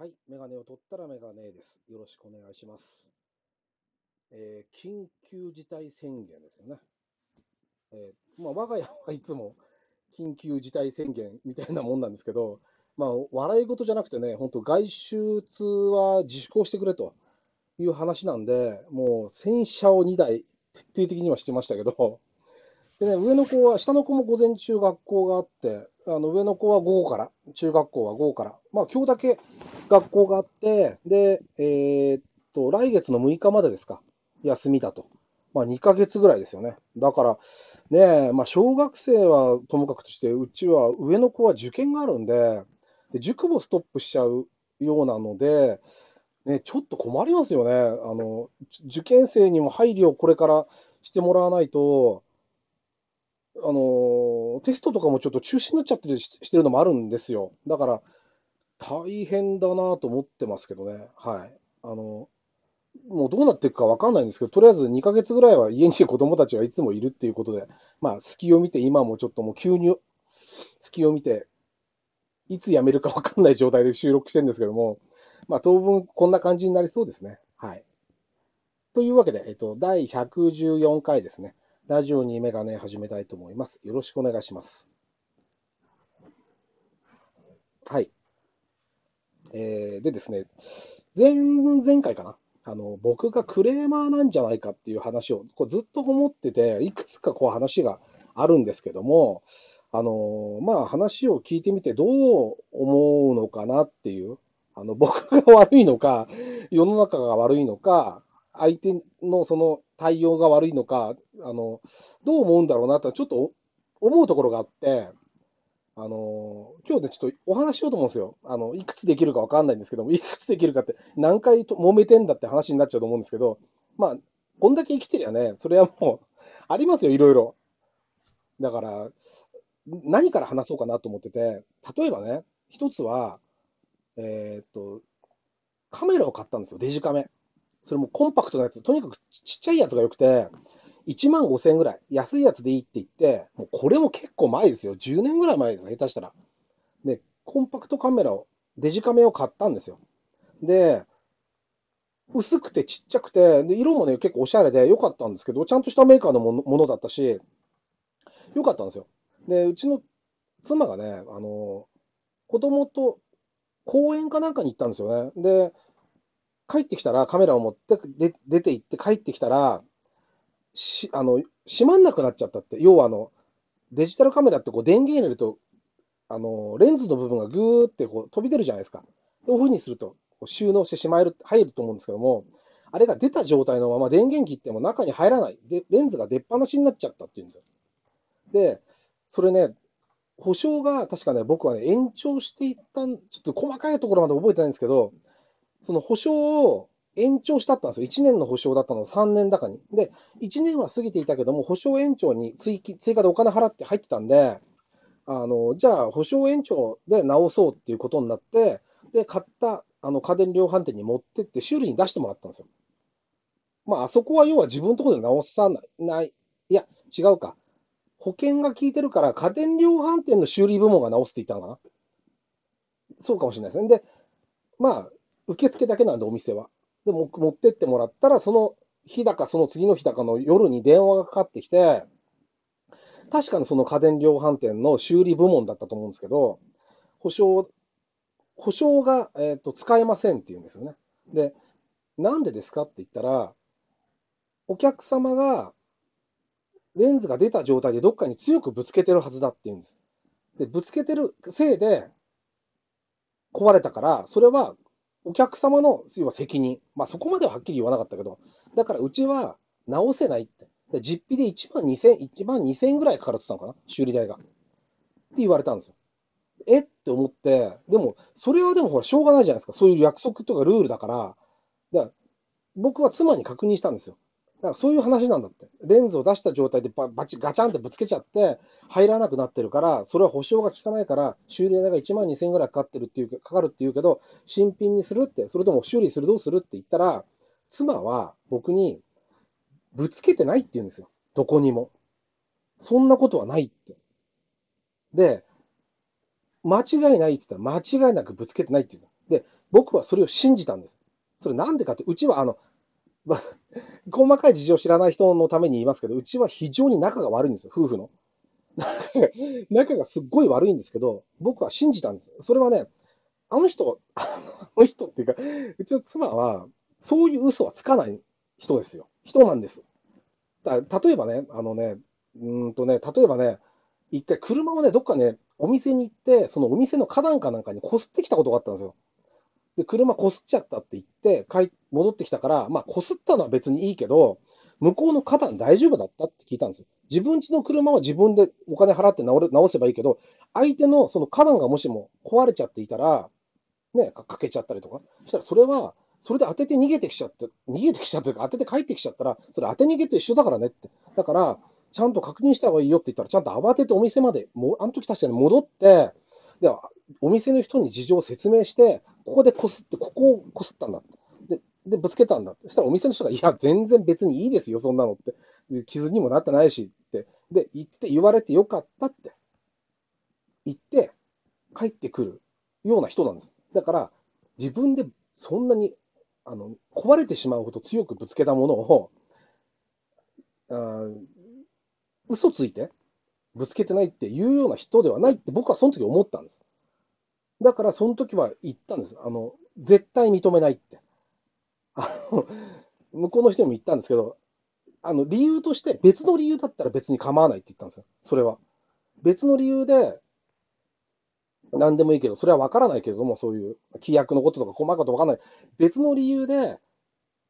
はい、メガネを取ったらメガネです。よろしくお願いします。えー緊急事態宣言ですよね。えーまあ、我が家はいつも緊急事態宣言みたいなもんなんですけど、まあ、笑い事じゃなくてね、本当、外出は自粛をしてくれという話なんで、もう洗車を2台、徹底的にはしてましたけど、でね、上の子は、下の子も午前中学校があって、あの上の子は午後から、中学校は午後から、まあ今日だけ学校があって、で、えーっと、来月の6日までですか、休みだと。まあ2ヶ月ぐらいですよね。だから、ね、まあ小学生はともかくとして、うちは上の子は受験があるんで、で塾もストップしちゃうようなので、ね、ちょっと困りますよね。あの、受験生にも配慮をこれからしてもらわないと、あの、テストとかもちょっと中止になっちゃったりししてるのもあるんですよ。だから、大変だなと思ってますけどね。はい。あの、もうどうなっていくかわかんないんですけど、とりあえず2ヶ月ぐらいは家に子供たちがいつもいるっていうことで、まあ、隙を見て、今もちょっともう急に隙を見て、いつ辞めるかわかんない状態で収録してるんですけども、まあ、当分こんな感じになりそうですね。はい。というわけで、えっと、第114回ですね。ラジオにメガネ始めたいと思います。よろしくお願いします。はい。えーでですね、前々回かな？あの、僕がクレーマーなんじゃないかっていう話をこうずっと思ってて、いくつかこう話があるんですけども、あの、まあ話を聞いてみてどう思うのかなっていう、あの、僕が悪いのか、世の中が悪いのか、相手のその対応が悪いのか、あの、どう思うんだろうなってちょっと思うところがあって、あの、今日ね、ちょっとお話ししようと思うんですよ。あの、いくつできるかわかんないんですけども、いくつできるかって何回と揉めてんだって話になっちゃうと思うんですけど、まあ、こんだけ生きてりゃね、それはもう、ありますよ、いろいろ。だから、何から話そうかなと思ってて、例えばね、一つは、えーっと、カメラを買ったんですよ、デジカメ。それもコンパクトなやつ、とにかくちっちゃいやつが良くて、1万5千円ぐらい、安いやつでいいって言って、もうこれも結構前ですよ、10年ぐらい前です、下手したら。で、コンパクトカメラを、デジカメを買ったんですよ。で、薄くてちっちゃくて、で色もね、結構おしゃれで良かったんですけど、ちゃんとしたメーカーのものものだったし、良かったんですよ。で、うちの妻がね、あの、子供と公園かなんかに行ったんですよね。で、帰ってきたら、カメラを持ってで出て行って帰ってきたら、し、あの、閉まんなくなっちゃったって。要はあの、デジタルカメラってこう電源入れると、あの、レンズの部分がぐーってこう飛び出るじゃないですか。でオフにすると、収納してしまえる、入ると思うんですけども、あれが出た状態のまま電源切っても中に入らない。で、レンズが出っ放しになっちゃったっていうんですよ。で、それね、保証が確かね、僕はね、延長していったん、ちょっと細かいところまで覚えてないんですけど、その保証を延長したったんですよ。1年の保証だったのを3年だかに。で、1年は過ぎていたけども、保証延長に追追加でお金払って入ってたんで、あの、じゃあ保証延長で直そうっていうことになって、で、買ったあの家電量販店に持ってって修理に出してもらったんですよ。まあ、あそこは要は自分のところで直さない、ない。いや、違うか。保険が効いてるから、家電量販店の修理部門が直すって言ったのかな。そうかもしれないですね。で、まあ、受付だけなんで、お店は。でも、持ってってもらったら、その日だか、その次の日だかの夜に電話がかかってきて、確かにその家電量販店の修理部門だったと思うんですけど、保証、保証が、えーと使えませんって言うんですよね。で、なんでですかって言ったら、お客様がレンズが出た状態でどっかに強くぶつけてるはずだって言うんです。で、ぶつけてるせいで壊れたから、それはお客様の要は責任。まあそこまでははっきり言わなかったけど、だからうちは直せないって。で実費で1万2000、1万2000円ぐらいかかるって言ったのかな？修理代が。って言われたんですよ。え？って思って、でも、それはでもほら、しょうがないじゃないですか。そういう約束とかルールだから、だから僕は妻に確認したんですよ。だかそういう話なんだって。レンズを出した状態でババチガチャンってぶつけちゃって、入らなくなってるから、それは保証が効かないから、修理代が1万2000円ぐらいかかってるっていうかかるって言うけど、新品にするって、それとも修理するどうするって言ったら、妻は僕にぶつけてないって言うんですよ。どこにも。そんなことはないって。で、間違いないって言ったら、間違いなくぶつけてないって言う。で、僕はそれを信じたんです。それなんでかって、うちはあの、細かい事情を知らない人のために言いますけど、うちは非常に仲が悪いんですよ、夫婦の。仲がすっごい悪いんですけど、僕は信じたんです。それはね、あの人、あの人っていうか、うちの妻は、そういう嘘はつかない人ですよ。人なんです。だ例えばね、あのね、うんとね、例えばね、一回車をね、どっかね、お店に行って、そのお店の花壇かなんかにこすってきたことがあったんですよ。で、車こすっちゃったって言って、帰戻ってきたから、まあ、こすったのは別にいいけど、向こうの花壇大丈夫だったって聞いたんですよ。自分家の車は自分でお金払って直直せばいいけど、相手のその花壇がもしも壊れちゃっていたら、ね、かけちゃったりとか、そしたらそれは、それで当てて逃げてきちゃって、逃げてきちゃってか、当てて帰ってきちゃったら、それ当て逃げと一緒だからねって。だから、ちゃんと確認した方がいいよって言ったら、ちゃんと慌ててお店まで、もうあの時確かに戻って、で、お店の人に事情を説明して、ここでこすって、ここをこすったんだ。で、でぶつけたんだ。そしたらお店の人が、いや、全然別にいいですよ、そんなのって。傷にもなってないしって。で、言って、言われてよかったって。言って、帰ってくるような人なんです。だから、自分でそんなに、あの、壊れてしまうほど強くぶつけたものを、あ嘘ついてぶつけてないっていうような人ではないって僕はその時思ったんです。だからその時は言ったんです。あの、絶対認めないって。あの、向こうの人にも言ったんですけど、あの、理由として別の理由だったら別に構わないって言ったんですよ。それは。別の理由で、何でもいいけど、それは分からないけれども、そういう規約のこととか細かいこと分からない。別の理由で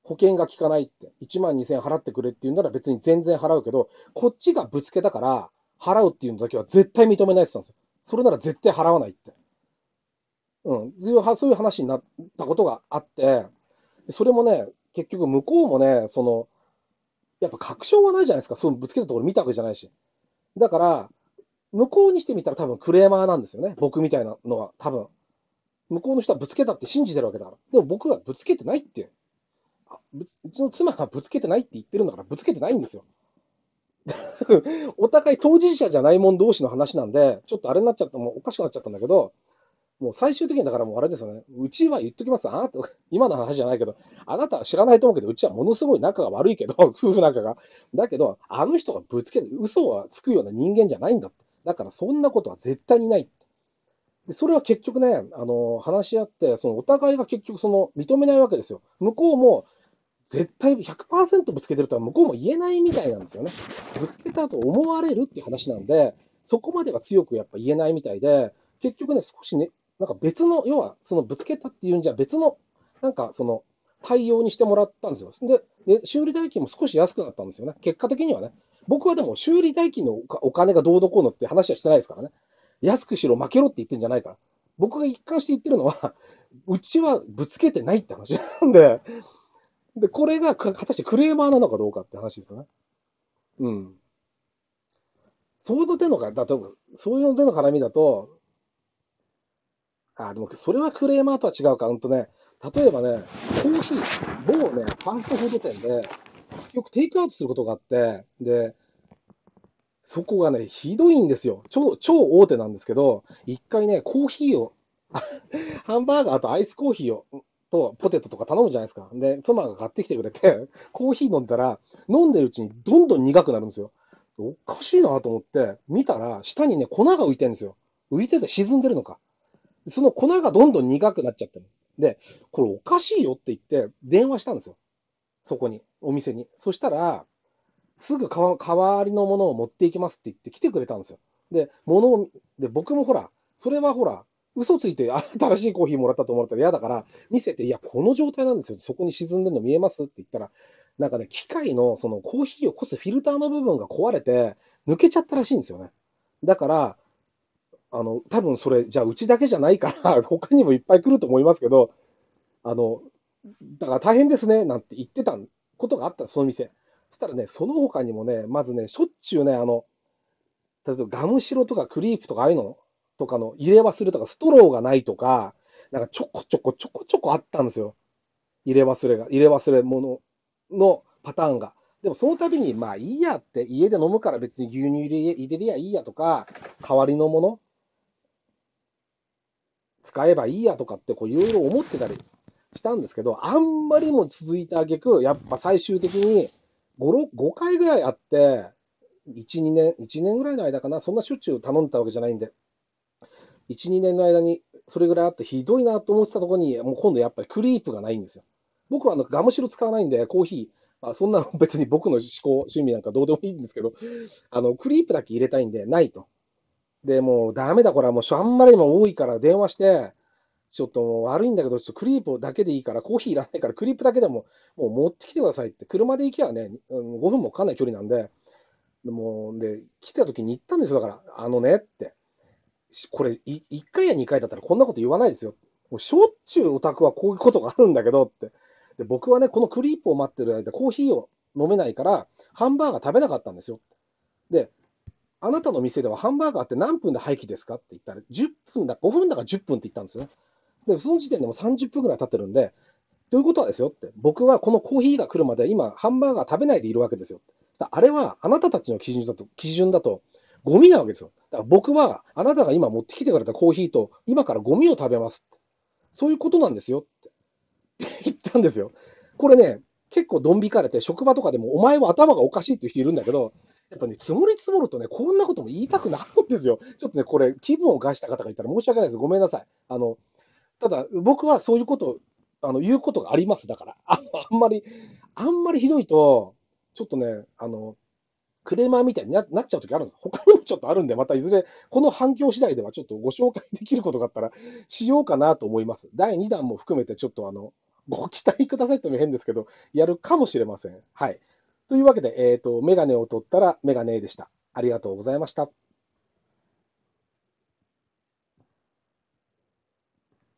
保険が効かないって、1万2000円払ってくれって言うなら別に全然払うけど、こっちがぶつけたから払うっていうのだけは絶対認めないって言ったんですよ。それなら絶対払わないって。うん、そういう話になったことがあって、それもね、結局向こうもね、その、やっぱ確証はないじゃないですか。そのぶつけたところ見たわけじゃないし。だから、向こうにしてみたら多分クレーマーなんですよね。僕みたいなのは多分。向こうの人はぶつけたって信じてるわけだから。でも僕はぶつけてないって。あうちの妻がぶつけてないって言ってるんだからぶつけてないんですよ。お互い当事者じゃない者同士の話なんで、ちょっとあれになっちゃった、もうおかしくなっちゃったんだけど、もう最終的にだからもうあれですよね。うちは言っときます。あなた、今の話じゃないけど、あなたは知らないと思うけど、うちはものすごい仲が悪いけど、夫婦仲が。だけど、あの人がぶつけて、嘘はつくような人間じゃないんだって。だからそんなことは絶対にない。でそれは結局ね、あの、話し合って、そのお互いが結局その認めないわけですよ。向こうも絶対100%ぶつけてるとは向こうも言えないみたいなんですよね。ぶつけたと思われるっていう話なんで、そこまでは強くやっぱ言えないみたいで、結局ね、少しね、なんか別の、要はそのぶつけたっていうんじゃ別の、なんかその対応にしてもらったんですよ。で、で修理代金も少し安くなったんですよね。結果的にはね。僕はでも修理代金のお金がどうのこうのって話はしてないですからね。安くしろ負けろって言ってるんじゃないから。僕が一貫して言ってるのは、うちはぶつけてないって話なんで、で、これが果たしてクレーマーなのかどうかって話ですよね。うん。そういうの手のか、例えば、そういうの手の絡みだと、あ、でもそれはクレーマーとは違うか。うんとね、例えばね、コーヒー、某ね、ファーストフード店で、よくテイクアウトすることがあって、で、そこがね、ひどいんですよ。超、超大手なんですけど、一回ね、コーヒーを、ハンバーガーとアイスコーヒーを、とポテトとか頼むじゃないですか。で、妻が買ってきてくれて、コーヒー飲んだら、飲んでるうちにどんどん苦くなるんですよ。おかしいなと思って、見たら、下にね、粉が浮いてるんですよ。浮いてて沈んでるのか。その粉がどんどん苦くなっちゃってる。で、これおかしいよって言って、電話したんですよ。そこに、お店に。そしたら、すぐ代わりのものを持っていきますって言って来てくれたんですよ。で、物を、で、僕もほら、それはほら、嘘ついて新しいコーヒーもらったと思ったら嫌だから、見せて、いや、この状態なんですよ。そこに沈んでるの見えますって言ったら、なんかね、機械のそのコーヒーをこすフィルターの部分が壊れて、抜けちゃったらしいんですよね。だから、あの、多分それ、じゃあうちだけじゃないから、他にもいっぱい来ると思いますけど、あの、だから大変ですね、なんて言ってたことがあった、その店。そしたらね、その他にもね、まずね、しょっちゅうね、あの、例えばガムシロとかクリープとかああいうのとかの入れ忘れとかストローがないとか、なんかちょこちょこちょこちょこあったんですよ。入れ忘れが、入れ忘れ物のパターンが。でもその度に、まあいいやって、家で飲むから別に牛乳入れ入れりゃいいやとか、代わりのもの使えばいいやとかってこういろいろ思ってたりしたんですけど、あんまりも続いた挙句、やっぱ最終的に5、5回ぐらいあって、1、2年、1年ぐらいの間かな、そんなしょっちゅう頼んでたわけじゃないんで、1、2年の間にそれぐらいあってひどいなと思ってたところに、もう今度やっぱりクリープがないんですよ。僕はあのガムシロ使わないんで、コーヒー、まあ、そんな別に僕の思考、趣味なんかどうでもいいんですけど、あの、クリープだけ入れたいんで、ないと。で、もうダメだ、これはもうあんまりにも多いから電話して、ちょっと悪いんだけど、ちょっとクリープだけでいいから、コーヒーいらないから、クリープだけでももう持ってきてくださいって、車で行きゃね、5分もかかんない距離なんで、でもで、来た時に言ったんですよ、だから、あのねって、これ1回や2回だったらこんなこと言わないですよ。もうしょっちゅうオタクはこういうことがあるんだけどって。で僕はね、このクリープを待ってる間、コーヒーを飲めないから、ハンバーガー食べなかったんですよ。で、あなたの店ではハンバーガーって何分で廃棄ですかって言ったら、10分だ、5分だから10分って言ったんですよね。で、その時点でも30分ぐらい経ってるんで、ということはですよって、僕はこのコーヒーが来るまで今、ハンバーガー食べないでいるわけですよ。あれはあなたたちの基準だと、基準だと、ゴミなわけですよ。だから僕はあなたが今持ってきてくれたコーヒーと、今からゴミを食べますって。そういうことなんですよって 言ったんですよ。これね、結構ドン引かれて、職場とかでも、お前は頭がおかしいっていう人いるんだけど、やっぱね、積もり積もるとね、こんなことも言いたくなるんですよ。ちょっとね、これ、気分を害した方がいたら申し訳ないです。ごめんなさい。あの、ただ、僕はそういうこと、あの、言うことがあります。だから。あの、あんまり、あんまりひどいと、ちょっとね、あの、クレーマーみたいになっちゃうときあるんです。他にもちょっとあるんで、またいずれ、この反響次第ではちょっとご紹介できることがあったら、しようかなと思います。第2弾も含めて、ちょっとあの、ご期待くださいっても変ですけど、やるかもしれません。はい。というわけで、えっ、ー、と、メガネを取ったらメガネでした。ありがとうございました。